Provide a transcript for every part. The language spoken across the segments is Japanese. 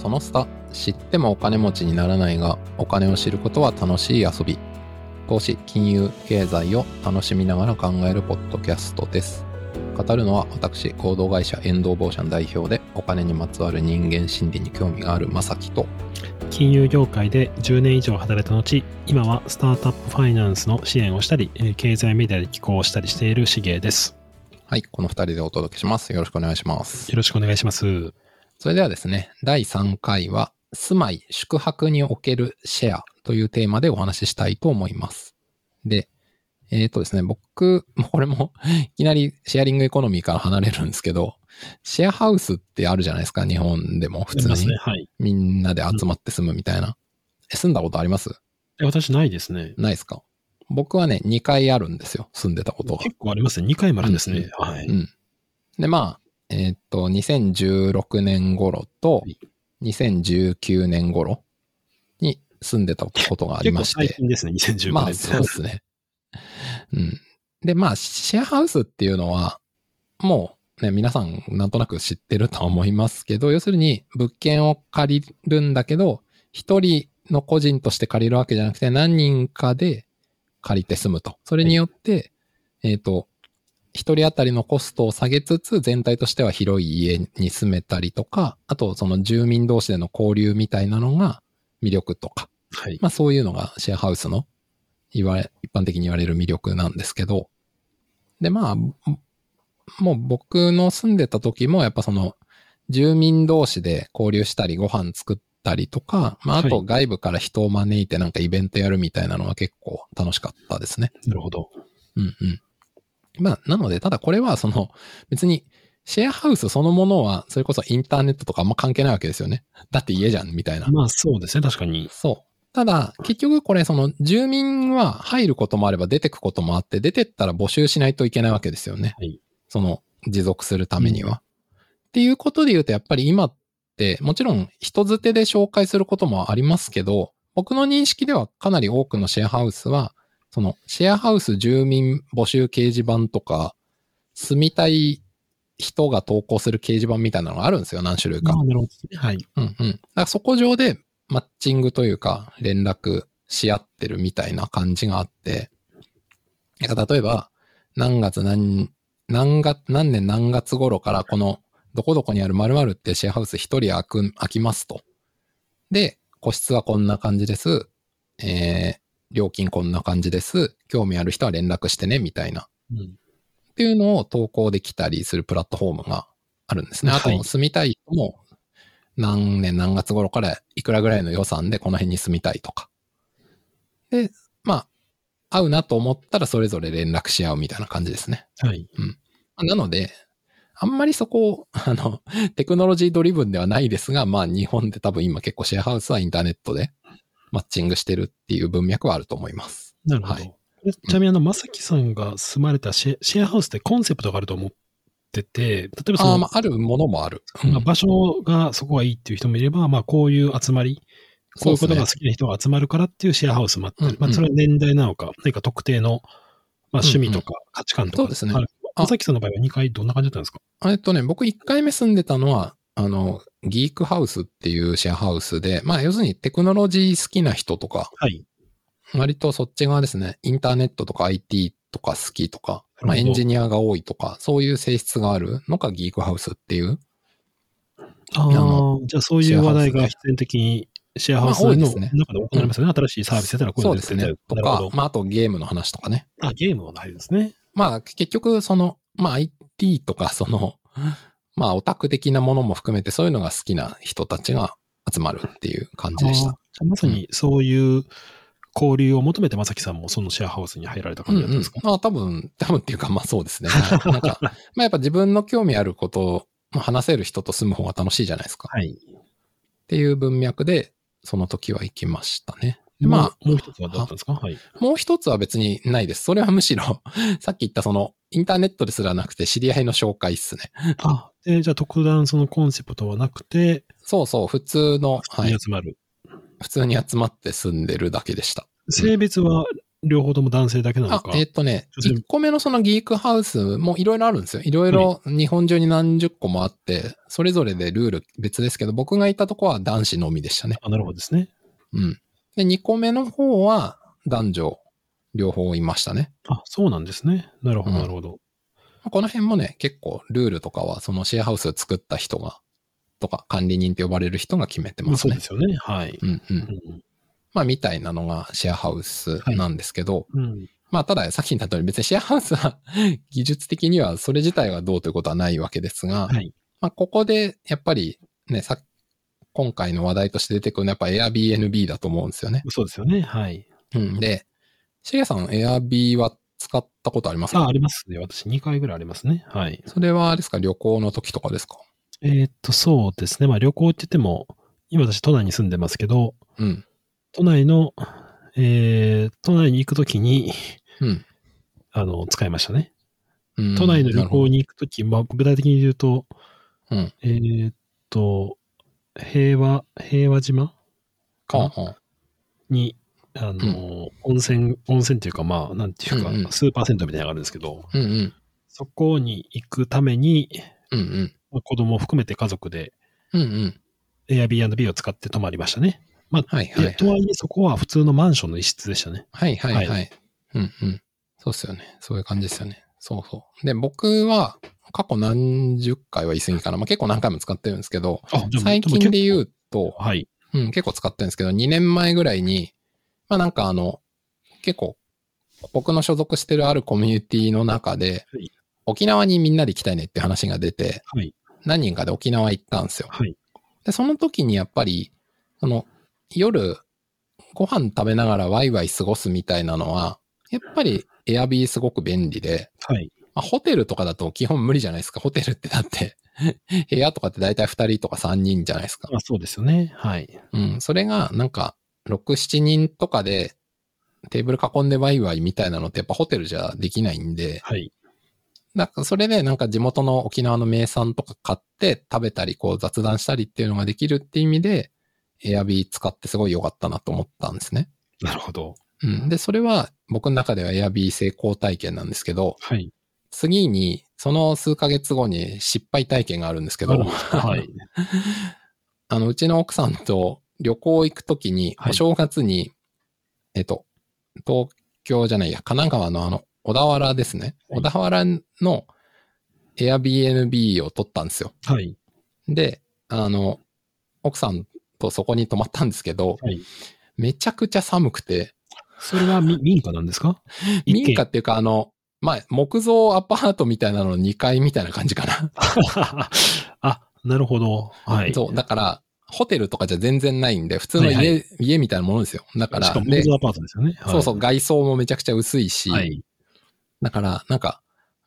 その下、知ってもお金持ちにならないが、お金を知ることは楽しい遊び。投資、金融、経済を楽しみながら考えるポッドキャストです。語るのは私、合同会社エンドーボーシャン代表で、お金にまつわる人間心理に興味があるまさきと、金融業界で10年以上働いた後、今はスタートアップファイナンスの支援をしたり、えー経済メディアで寄稿をしたりしているしげです。はい、この二人でお届けします。よろしくお願いしますよ。ろしくお願いします。それではですね、第3回は、住まい、宿泊におけるシェアというテーマでお話ししたいと思います。で、えっ、とですね、僕、これも いきなりシェアリングエコノミーから離れるんですけど、シェアハウスってあるじゃないですか、日本でも普通にね。はい。みんなで集まって住むみたいな。え住んだことあります？え私ないですね。ないですか？僕はね、2回あるんですよ、住んでたことが。結構ありますね。2回もあるんですね。うんはい。うん。で、まあ、えーっと、2016年頃とはい2019年頃に住んでたことがありまして。最近ですね、2019年。まあ、そうですね。うん。で、まあ、シェアハウスっていうのは、もうね、皆さんなんとなく知ってるとは思いますけど、要するに物件を借りるんだけど、一人の個人として借りるわけじゃなくて、何人かで借りて住むと。それによって、えっ、と、一人当たりのコストを下げつつ、全体としては広い家に住めたりとか、あとその住民同士での交流みたいなのが魅力とか、はい。まあそういうのがシェアハウスの言われ、一般的に言われる魅力なんですけど、でまあ、ももう僕の住んでた時もやっぱその住民同士で交流したりご飯作ったりとか、まああとはい外部から人を招いてなんかイベントやるみたいなのは結構楽しかったですね。なるほど。うんうん。まあなのでただこれはその別にシェアハウスそのものはそれこそインターネットとかあんま関係ないわけですよね。だって家じゃんみたいな。まあそうですね、確かに。そう。ただ、結局これ、その、住民は入ることもあれば出てくこともあって、出てったら募集しないといけないわけですよね。はい。その、持続するためには。っていうことで言うと、やっぱり今って、もちろん人づてで紹介することもありますけど、僕の認識ではかなり多くのシェアハウスは、その、シェアハウス住民募集掲示板とか、住みたい人が投稿する掲示板みたいなのがあるんですよ、何種類か。まあなるほど。はい。うんうん。だからそこ上でマッチングというか連絡し合ってるみたいな感じがあって、例えば何月何、何月、何年何月頃からこのどこどこにある〇〇ってシェアハウス一人空く、空きますと。で、個室はこんな感じです。えー、料金こんな感じです。興味ある人は連絡してね、みたいな。うん。っていうのを投稿できたりするプラットフォームがあるんですね。あとはい住みたい人も何年何月頃からいくらぐらいの予算でこの辺に住みたいとか。で、まあ、合うなと思ったらそれぞれ連絡し合うみたいな感じですね。はい。なので、あんまりそこ、あの、テクノロジードリブンではないですが、まあ日本で多分今結構シェアハウスはインターネットでマッチングしてるっていう文脈はあると思います。なるほど。はい。でちなみにあの、まさきさんが住まれたシェシェアハウスってコンセプトがあると思ってて、例えばその、ああ、まああるものもある。うん。まあ場所がそこがいいっていう人もいれば、まあこういう集まり、こういうことが好きな人が集まるからっていうシェアハウスもあったり、うんうん。まあそれは年代なのか、何か特定の、まあ趣味とか価値観とか。そうですね。まさきさんの場合は2回どんな感じだったんですか？えっとね、僕1回目住んでたのは、あの、ギークハウスっていうシェアハウスで、まあ要するにテクノロジー好きな人とか、はい。割とそっち側ですね、インターネットとか IT とか好きとか、まあエンジニアが多いとか、そういう性質があるのがギークハウスっていう。あのあ、じゃあそういう話題が必然的にシェアハウスの中で行われますよね。新しいサービスやったらこういうそうですね。とかまああとゲームの話とかね。あ、ゲームはないですね。まあ結局その、まあ IT とかその、まあオタク的なものも含めてそういうのが好きな人たちが集まるっていう感じでしたまさにそういう交流を求めてまさきさんもそのシェアハウスに入られた感じだったんですか、うんうん、あ多分、多分っていうか、まあそうですね。はい なんか、まあやっぱ自分の興味あることを話せる人と住む方が楽しいじゃないですか。はい。っていう文脈で、その時は行きましたね。でままあ、もう一つはどうだったんですか？はい。あ、もう一つは別にないです。それはむしろ、さっき言ったその、インターネットですらなくて知り合いの紹介っすね。あ、で、じゃあ特段そのコンセプトはなくて、そうそう、普通の、はいに。集まる。普通に集まって住んでるだけでした。性別は両方とも男性だけなのあか。、えっとね、女性1個目のそのギークハウスもいろいろあるんですよ。いろいろ日本中に何十個もあって、それぞれでルール別ですけど、僕がいたとこは男子のみでしたね。あなるほどですね。うん。で、2個目の方は男女両方いましたね。あ、そうなんですね。なるほど、うんなるほど。この辺もね、結構ルールとかはそのシェアハウスを作った人が、とか管理人って呼ばれる人が決めてますねそうで。すよね。はい。うんう。うんん。まあ、みたいなのがシェアハウスなんですけど、うん。まあ、ただ、さっき言った通り別にシェアハウスは技術的にはそれ自体はどうということはないわけですが、はい。まあ、ここでやっぱりね、さ今回の話題として出てくるのはやっぱ Airbnb だと思うんですよね。そうですよね。はい。うん。で、しげさん Airb は使ったことありますか？あ、ありますね。私2回ぐらいありますね。はい。それはあれですか？旅行の時とかですか？えーっと、そうですね。まあ旅行って言っても、今私都内に住んでますけど、うん。都内の、えー、都内に行くときに、うん。あの、使いましたね。うん都内の旅行に行くとき、まあ具体的に言うと、うん。えーっと、平和、平和島かなはあはあに、あの、温泉、温泉っていうか、まあ、なんていうか、うんうんスーパー銭湯みたいなのがあるんですけど、うんうん。そこに行くために、うんうん。まあ子供を含めて家族でうんうん。Airbnb を使って泊まりましたね。まあ、はいはいはいでとはいえそこは普通のマンションの一室でしたね。はいはいはい。はうんうん。そうっすよね。そういう感じですよね。そうそう。で、僕は過去何十回は言い過ぎかな。まあ、結構何回も使ってるんですけど、最近で言うと、はい。うん、結構使ってるんですけど、2年前ぐらいに、まあなんかあの、結構、僕の所属してるあるコミュニティの中で、はい沖縄にみんなで行きたいねって話が出て、はい。何人かで沖縄行ったんですよ。はい。で、その時にやっぱり、その、夜、ご飯食べながらワイワイ過ごすみたいなのは、やっぱりエアビーすごく便利で、はい。まあ、ホテルとかだと基本無理じゃないですか。ホテルってだって、部屋とかって大体2人とか3人じゃないですか。まあ、そうですよね。はい。うん、それがなんか、6、7人とかでテーブル囲んでワイワイみたいなのってやっぱホテルじゃできないんで、はい。なんかそれでなんか地元の沖縄の名産とか買って食べたりこう雑談したりっていうのができるっていう意味で、エアビー使ってすごい良かったなと思ったんですね。なるほど。うん。で、それは僕の中ではエアビー成功体験なんですけど、はい。次にその数ヶ月後に失敗体験があるんですけど、はい。あの、うちの奥さんと旅行行くときに、はいお正月に、えっと、東京じゃないや、神奈川のあの、小田原ですね。はい小田原の Airbnb を取ったんですよ。はい。で、あの、奥さんとそこに泊まったんですけど、はい。めちゃくちゃ寒くて、それはみ 民家なんですか？民家っていうかあの、まあ、木造アパートみたいなの2階みたいな感じかな。あ、なるほど。はい。そう、だから、ホテルとかじゃ全然ないんで、普通の家、はいは家みたいなものですよ。だから、しかも、でモズアパートですよね。はいそうそう、外装もめちゃくちゃ薄いし、はい。だから、なんか、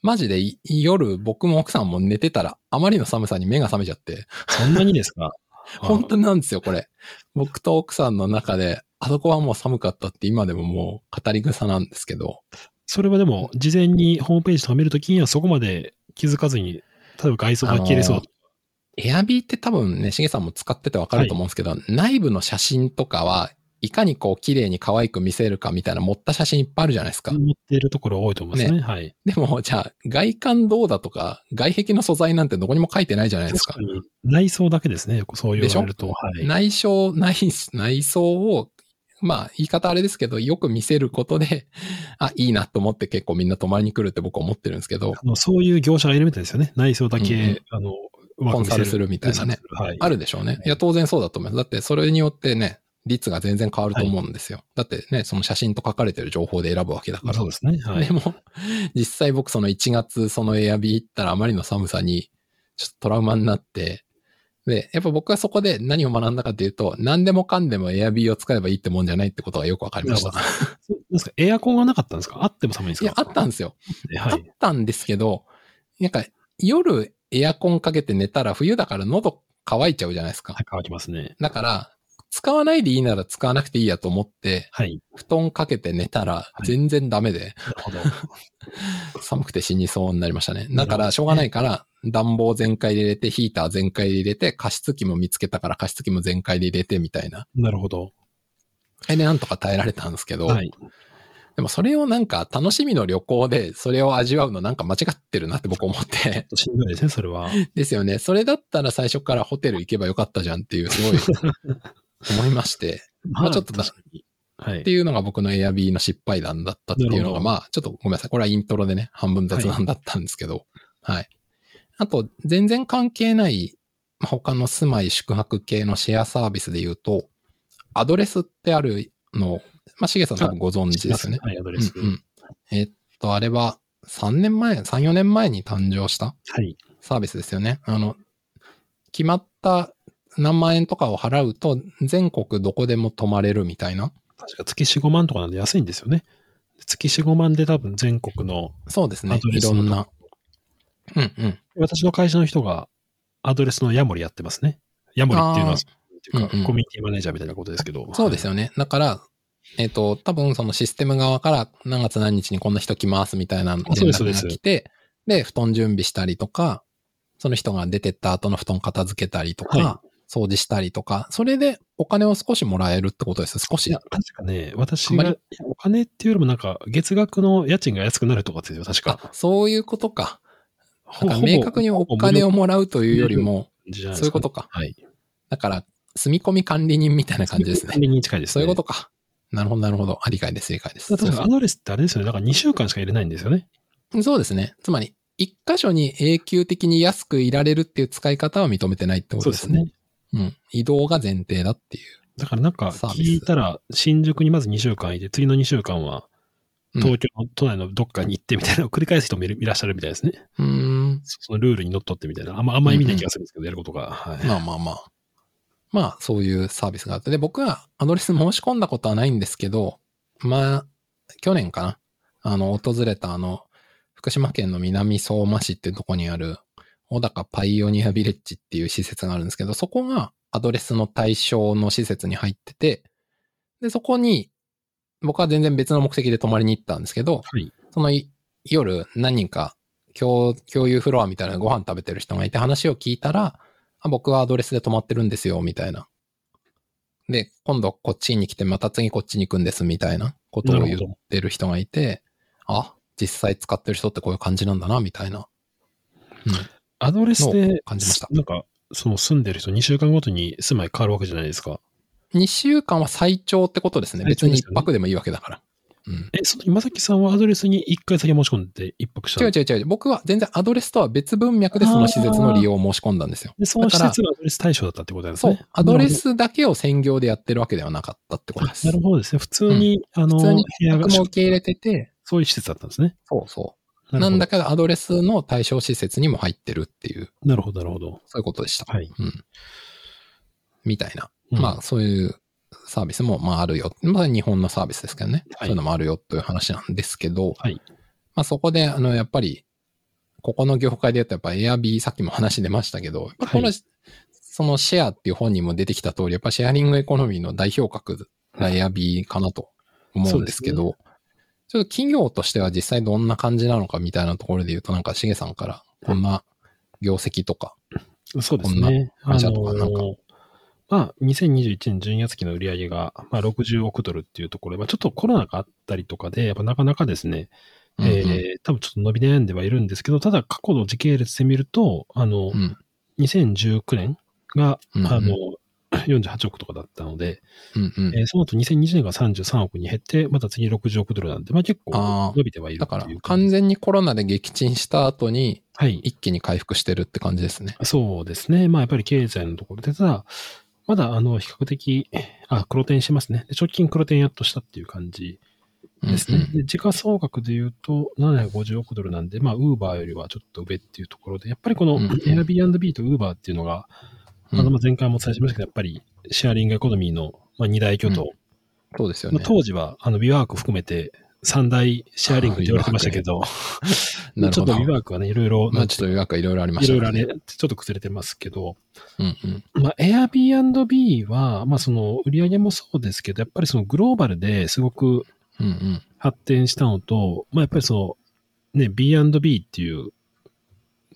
マジでい夜僕も奥さんも寝てたら、あまりの寒さに目が覚めちゃって、そんなにですか？本当になんですよ、これ。僕と奥さんの中で、あそこはもう寒かったって今でももう語り草なんですけど、それはでも、事前にホームページとか見るときにはそこまで気づかずに、例えば外装が切れそう。エアビーって多分ね、しげさんも使っててわかると思うんですけど、内部の写真とかは、いかにこう綺麗に可愛く見せるかみたいな持った写真いっぱいあるじゃないですか。持っているところ多いと思いますね。はい。でも、じゃあ、外観どうだとか、外壁の素材なんてどこにも書いてないじゃないですか確。かに内装だけですね。そう言われると。はい。内装、内、内装を、まあ、言い方あれですけど、よく見せることで、あ、いいなと思って結構みんな泊まりに来るって僕は思ってるんですけど、あのそういう業者がいるみたいですよね。内装だけ、うんうんあの、コンサルするみたいなね。はい。あるでしょうね。いや、当然そうだと思います。だって、それによってね、率が全然変わると思うんですよ。だってね、その写真と書かれてる情報で選ぶわけだから。そうですね。はいで。も、実際僕その1月そのエアビー行ったらあまりの寒さにちょっとトラウマになって、で、やっぱ僕はそこで何を学んだかっていうと、何でもかんでもエアビーを使えばいいってもんじゃないってことがよくわかりました。そうですかエアコンがなかったんですか？あっても寒いんですか？いや、あったんですよ。あっはい。たんですけど、なんか夜エアコンかけて寝たら冬だから喉乾いちゃうじゃないですか。乾きますね。だから、使わないでいいなら使わなくていいやと思って、はい。布団かけて寝たらはい全然ダメで、なるほど。寒くて死にそうになりましたね。だからしょうがないから、暖房全開で入れて、ヒーター全開で入れて、加湿器も見つけたから加湿器も全開で入れてみたいな。なるほど。あれでなんとか耐えられたんですけど、はい。でもそれをなんか楽しみの旅行でそれを味わうのなんか間違ってるなって僕思って。しんどいですね、それは。ですよね。それだったら最初からホテル行けばよかったじゃんっていう、すごい思いまして。まあちょっとだ確かにはいって。いうのが僕のエアビーの失敗談だったっていうのが、まあ、ちょっとごめんなさい。これはイントロでね、半分雑談だったんですけど、はい。あと、全然関係ない、まあ他の住まい宿泊系のシェアサービスで言うと、アドレスってあるのを、まあ、しげさん多分ご存知ですよね。はい、アドレス。うんうんえっと、あれは3年前、3、4年前に誕生したはい。サービスですよね。あの、決まった何万円とかを払うと、全国どこでも泊まれるみたいな。確か月4、5万とかなんで安いんですよね。月4、5万で多分全国の、そうですねいろんな。うんうん。私の会社の人がアドレスのヤモリやってますね。ヤモリっていうのは、コミュニティマネージャーみたいなことですけど。そうですよね。だから、えっ、と、多分そのシステム側から何月何日にこんな人来ますみたいな連絡が来て、で布団準備したりとか、その人が出てった後の布団片付けたりとか、は掃除したりとか、それでお金を少しもらえるってことです。少しいや、。確かね、私が、お金っていうよりもなんか、月額の家賃が安くなるとかですよ、確か。あ、そういうことか。だからほぼ明確にお金をもらうというよりも、そういうことか。はい。だから、住み込み管理人みたいな感じですね。管理に近いですね。そういうことか。なるほど、なるほど。あ、理解です、理解です。だからそうアドレスってあれですよね。だから2週間しか入れないんですよね。そうそうですね。つまり、一箇所に永久的に安くいられるっていう使い方は認めてないってことですね。ね。うん。移動が前提だっていう。だからなんか聞いたら、新宿にまず2週間いて、次の2週間はうん東京の都内のどっかに行ってみたいなのを繰り返す人もいるいらっしゃるみたいですね。うーん。そそのルールにのっとってみたいな。あんまあんま意味ない気がするんですけど、やることが。はい。まあまあまあ。まあ、そういうサービスがあって。で、僕はアドレス申し込んだことはないんですけど、まあ、去年かな。あの、訪れたあの、福島県の南相馬市っていうとこにある、小高パイオニアビレッジっていう施設があるんですけど、そこがアドレスの対象の施設に入ってて、で、そこに、僕は全然別の目的で泊まりに行ったんですけど、はい。そのい夜何人か共共有フロアみたいなご飯食べてる人がいて話を聞いたら、あ僕はアドレスで泊まってるんですよ、みたいな。で、今度こっちに来てまた次こっちに行くんです、みたいなことを言ってる人がいて、あ、実際使ってる人ってこういう感じなんだな、みたいな。うん。アドレスで感じましたなんか、その住んでる人2週間ごとに住まい変わるわけじゃないですか。2週間は最長ってことですね。すよね1泊でもいいわけだから。うん。え、その今崎さんはアドレスに1回先申し込んで1泊した違う違う違う。僕は全然アドレスとは別文脈でその施設の利用を申し込んだんですよ。で、その施設がアドレス対象だったってことなんですそうね。。アドレスだけを専業でやってるわけではなかったってことです。なるほどですね。普通に、あの、普通に部屋も受け入れてて、そういう施設だったんですね。そうそう。なんだけど、アドレスの対象施設にも入ってるっていう、なるほど、なるほど。そういうことでした。はい。うん。みたいな。うんまあ、そういうサービスも、まあ、あるよ。まあ、日本のサービスですけどね。はいそういうのもあるよという話なんですけど、はい。まあ、そこで、あの、やっぱり、ここの業界で言うと、やっぱ Airb、さっきも話出ましたけど、この、はいそのシェアっていう本にも出てきた通り、やっぱシェアリングエコノミーの代表格が Airb かなと思うんですけど、ちょっと企業としては実際どんな感じなのかみたいなところで言うと、なんかしげさんから、こんな業績とか、そうですこんなね。会社とかなんかまあ、2021年12月期の売り上げが、まあ、60億ドルっていうところで、まあ、ちょっとコロナがあったりとかで、やっぱなかなかですね、うんうんえー多分ちょっと伸び悩んではいるんですけど、ただ過去の時系列で見ると、あの、うん2019年が、うんうんあの、48億とかだったので、うんうんえーその後2020年が33億に減って、また次60億ドルなんで、まあ結構伸びてはいるだから完じ全にコロナで撃沈した後に、はい。一気に回復してるって感じですね。そうですね。まあやっぱり経済のところで、ただ、まだあの、比較的、あ、黒点してますね。で直近黒点やっとしたっていう感じですね。うんうんで、時価総額で言うと750億ドルなんで、まあ、ウーバーよりはちょっと上っていうところで、やっぱりこのうんうん Airbnb とウーバーっていうのが、うんあの、まあ前回もお伝えしましたけど、やっぱりシェアリングエコノミーの、まあ、二大巨頭。そうですよねまあ、。当時は、あの、ビワーク含めて三大シェアリングって言われてましたけど、どちょっとビ。ワークはね、いろいろ、まあちょっと予約いろいろありまいしたね。ろいろね、ちょっと崩れてますけど、うんうん。まあ、Airbnb は、まあ、その、売り上げもそうですけど、やっぱりそのグローバルですごくうんうん。発展したのと、まあ、やっぱりその、ね、B&B っていう、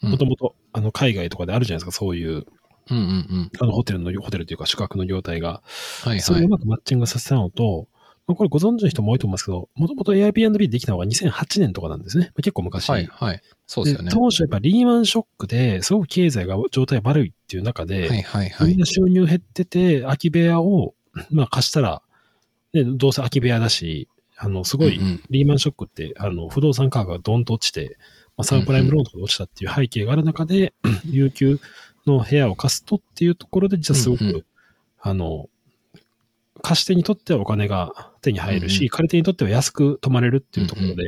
うんもともと、あの、海外とかであるじゃないですか、そういう、うんうんうん。あの、ホテルの、ホテルというか宿泊の業態が、はいそれをうはい。まくマッチングさせたのと、まあ、これご存知の人も多いと思いますけど、もともと Airbnb できたのが2008年とかなんですね。まあ結構昔。はい、はい。そうですよね。当初やっぱリーマンショックですごく経済が状態悪いっていう中で、はい、はい、はい。みんな収入減ってて、空き部屋を、まあ貸したら、ね、どうせ空き部屋だし、あの、すごいうんうんリーマンショックって、あの、不動産価格がドンと落ちて、まあ、サブプライムローンとかで落ちたっていう背景がある中で、有給の部屋を貸すとっていうところで、実はすごく、うんうんあの、貸し手にとってはお金が手に入るし、うんうん。借り手にとっては安く泊まれるっていうところで、うんま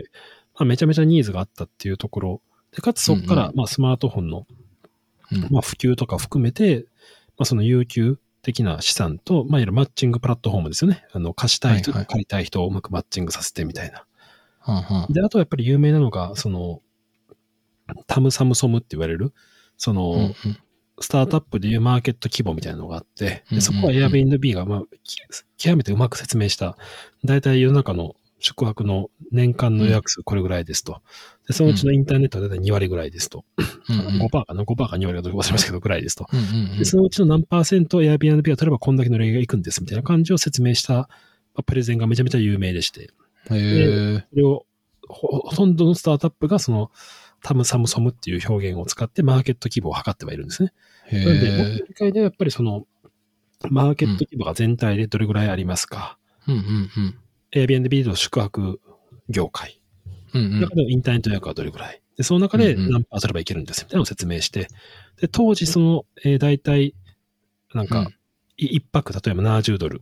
あ、めちゃめちゃニーズがあったっていうところで、かつそこから、うんまあ、スマートフォンの、うん。まあ、普及とか含めて、まあ、その有給的な資産と、まあ、いわゆるマッチングプラットフォームですよね。あの、貸したい人と借りたい人をうまくマッチングさせてみたいな。はんはんで、あとはやっぱり有名なのが、その、タムサムソムって言われる、その、うんうんスタートアップでいうマーケット規模みたいなのがあって、でそこは Airbnb が、まあ、き極めてうまく説明した、大体世の中の宿泊の年間の予約数これぐらいですと。で、そのうちのインターネットは大体2割ぐらいですと。うんうん5%かな ?5% か2割かどうか忘れましたけど、ぐらいですと。で、そのうちの何パーセント Airbnb が取ればこんだけの例が行くんですみたいな感じを説明した、まあプレゼンがめちゃめちゃ有名でして、へえ。それをほほとんどのスタートアップがそのタムサムソムっていう表現を使ってマーケット規模を測ってはいるんですね。へなので、僕のえ。理解ではやっぱりその、マーケット規模が全体でどれぐらいありますか、うんうんうん。Airbnb の宿泊業界。うんうん中でもインターネット予約はどれぐらいで、その中で何パーすればいけるんですみたいなのを説明して、で、当時その、えー、大体、なんか一泊例えば70ドル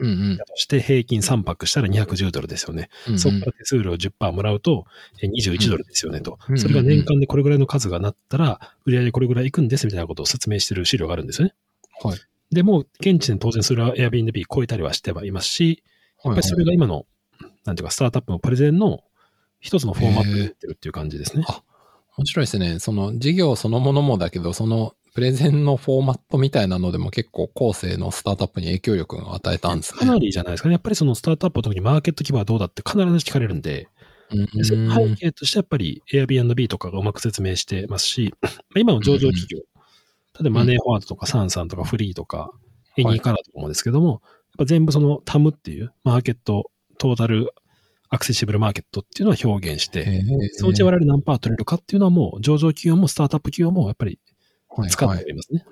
うんうんだとして平均3泊したら210ドルですよね。うんうん。そこから手数料10%もらうとえー21ドルですよねと。うんそれが年間でこれぐらいの数がなったら、売り上げこれぐらいいくんですみたいなことを説明してる資料があるんですよね。はい。でも、現地で当然それは Airbnb 超えたりはしてはいますし、やっぱりそれが今の、なんていうか、スタートアップのプレゼンの一つのフォーマットになってるっていう感じですね。あ面白いですね。その事業そのものもだけど、そのプレゼンのフォーマットみたいなのでも結構後世のスタートアップに影響力を与えたんですかなね。りじゃないですかね。やっぱりそのスタートアップの時にマーケット規模はどうだって必ず聞かれるんで、うん背景としてやっぱり Airbnb とかがうまく説明してますし、まあ今の上場企業、例えばマネーフォワードとかサンサンとかフリーとか、エニーカラーとかもですけども、やっぱ全部そのタムっていうマーケット、トータルアクセシブルマーケットっていうのは表現して、そのうち我々何パー取れるかっていうのはもう上場企業もスタートアップ企業もやっぱりはい使ってはいはいますね。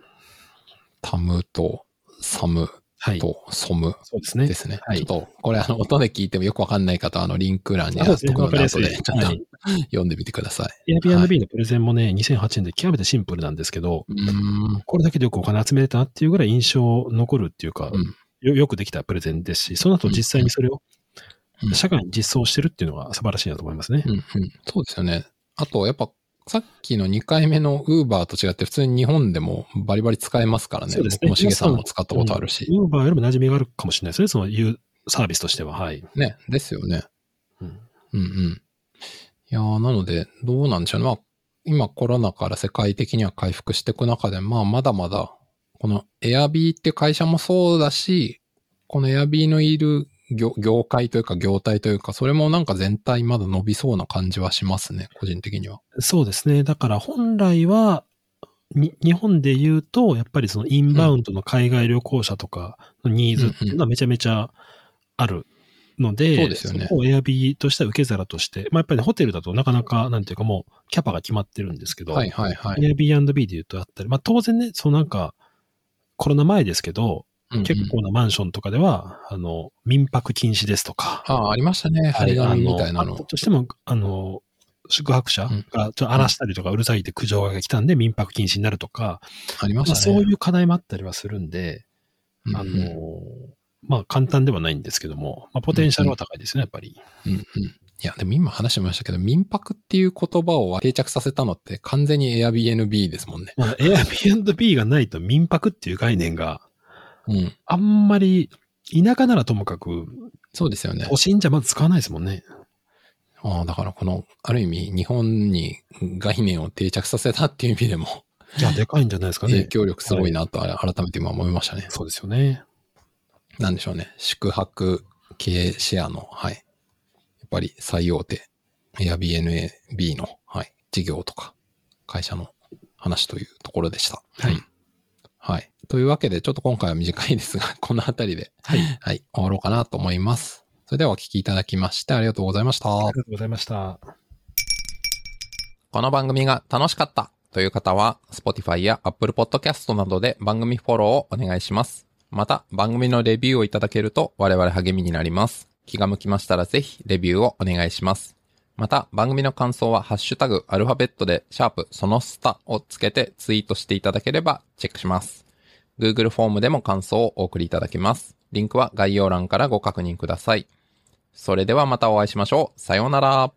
タムとサムはい。とソムそうですねで。すね。はいちょっと、これあの、音で聞いてもよくわかんない方は、あの、リンク欄に貼っ。とくので、ちょっとはい。読んでみてください。Airbnb のプレゼンもね、2008年で極めてシンプルなんですけど。これだけでよくお金集めれたなっていうぐらい印象残るっていうか、うんよよくできたプレゼンですし、その後実際にそれをうん社会に実装してるっていうのが素晴らしいなと思いますね。うんうん。そうですよね。あと、やっぱ、さっきの2回目の Uber と違って、普通に日本でもバリバリ使えますからね。そうですね僕もしげさんも使ったことあるし。ウーバーよりも馴染みがあるかもしれないですね、そのいうサービスとしては。はい。ね。ですよね。うんうんうん。いやーなので、どうなんでしょうね。まあ、今コロナから世界的には回復していく中で、まあ、まだまだ、この Airb って会社もそうだし、この Airb のいる業業界というか業態というか、それもなんか全体まだ伸びそうな感じはしますね、個人的には。そうですね。だから本来は、に日本で言うと、やっぱりそのインバウンドの海外旅行者とかのニーズっていうのはめちゃめちゃあるので、そうですよねそこをエアビーとしては受け皿として、まあやっぱりねホテルだとなかなか、なんていうかもうキャパが決まってるんですけど、はいはいはい。Airbnb で言うとあったり、まあ当然ね、そうなんか、コロナ前ですけど、うんうん結構なマンションとかでは、あの、民泊禁止ですとか、ああ、ありましたね。張り紙みたいなの。としても、あの、宿泊者うんがちょっと荒らしたりとかうるさいって苦情が来たんで民泊禁止になるとか、ありままあ、したね。そういう課題もあったりはするんで、あうんうまあ簡単ではないんですけども、まあポテンシャルは高いですね、やっぱり。うんうん。いや、でも今話しましたけど、民泊っていう言葉を定着させたのって完全に Airbnb ですもんね。まあ Airbnb がないと民泊っていう概念がうん。あんまり田舎ならともかくそうですよね都。心じゃまず使わないですもんね。ああ、だからこの、ある意味、日本に概念を定着させたっていう意味でも、いや、でかいんじゃないですかね。影響力すごいなと、改めて今思いましたね。そうですよね。なんでしょうね。宿泊経営シェアの、はい。やっぱり最大手、Airbnb の、はい、事業とか、会社の話というところでした。はい。はい。というわけで、ちょっと今回は短いですが、この辺りで、はい。はい、終わろうかなと思います。それではお聞きいただきましてありがとうございました。ありがとうございました。この番組が楽しかったという方は、Spotify や Apple Podcast などで番組フォローをお願いします。また、番組のレビューをいただけると我々励みになります。気が向きましたらぜひレビューをお願いします。また、番組の感想はハッシュタグアルファベットでシャープそのスタをつけてツイートしていただければチェックします。Google フォームでも感想をお送りいただけます。リンクは概要欄からご確認ください。それではまたお会いしましょう。さようなら。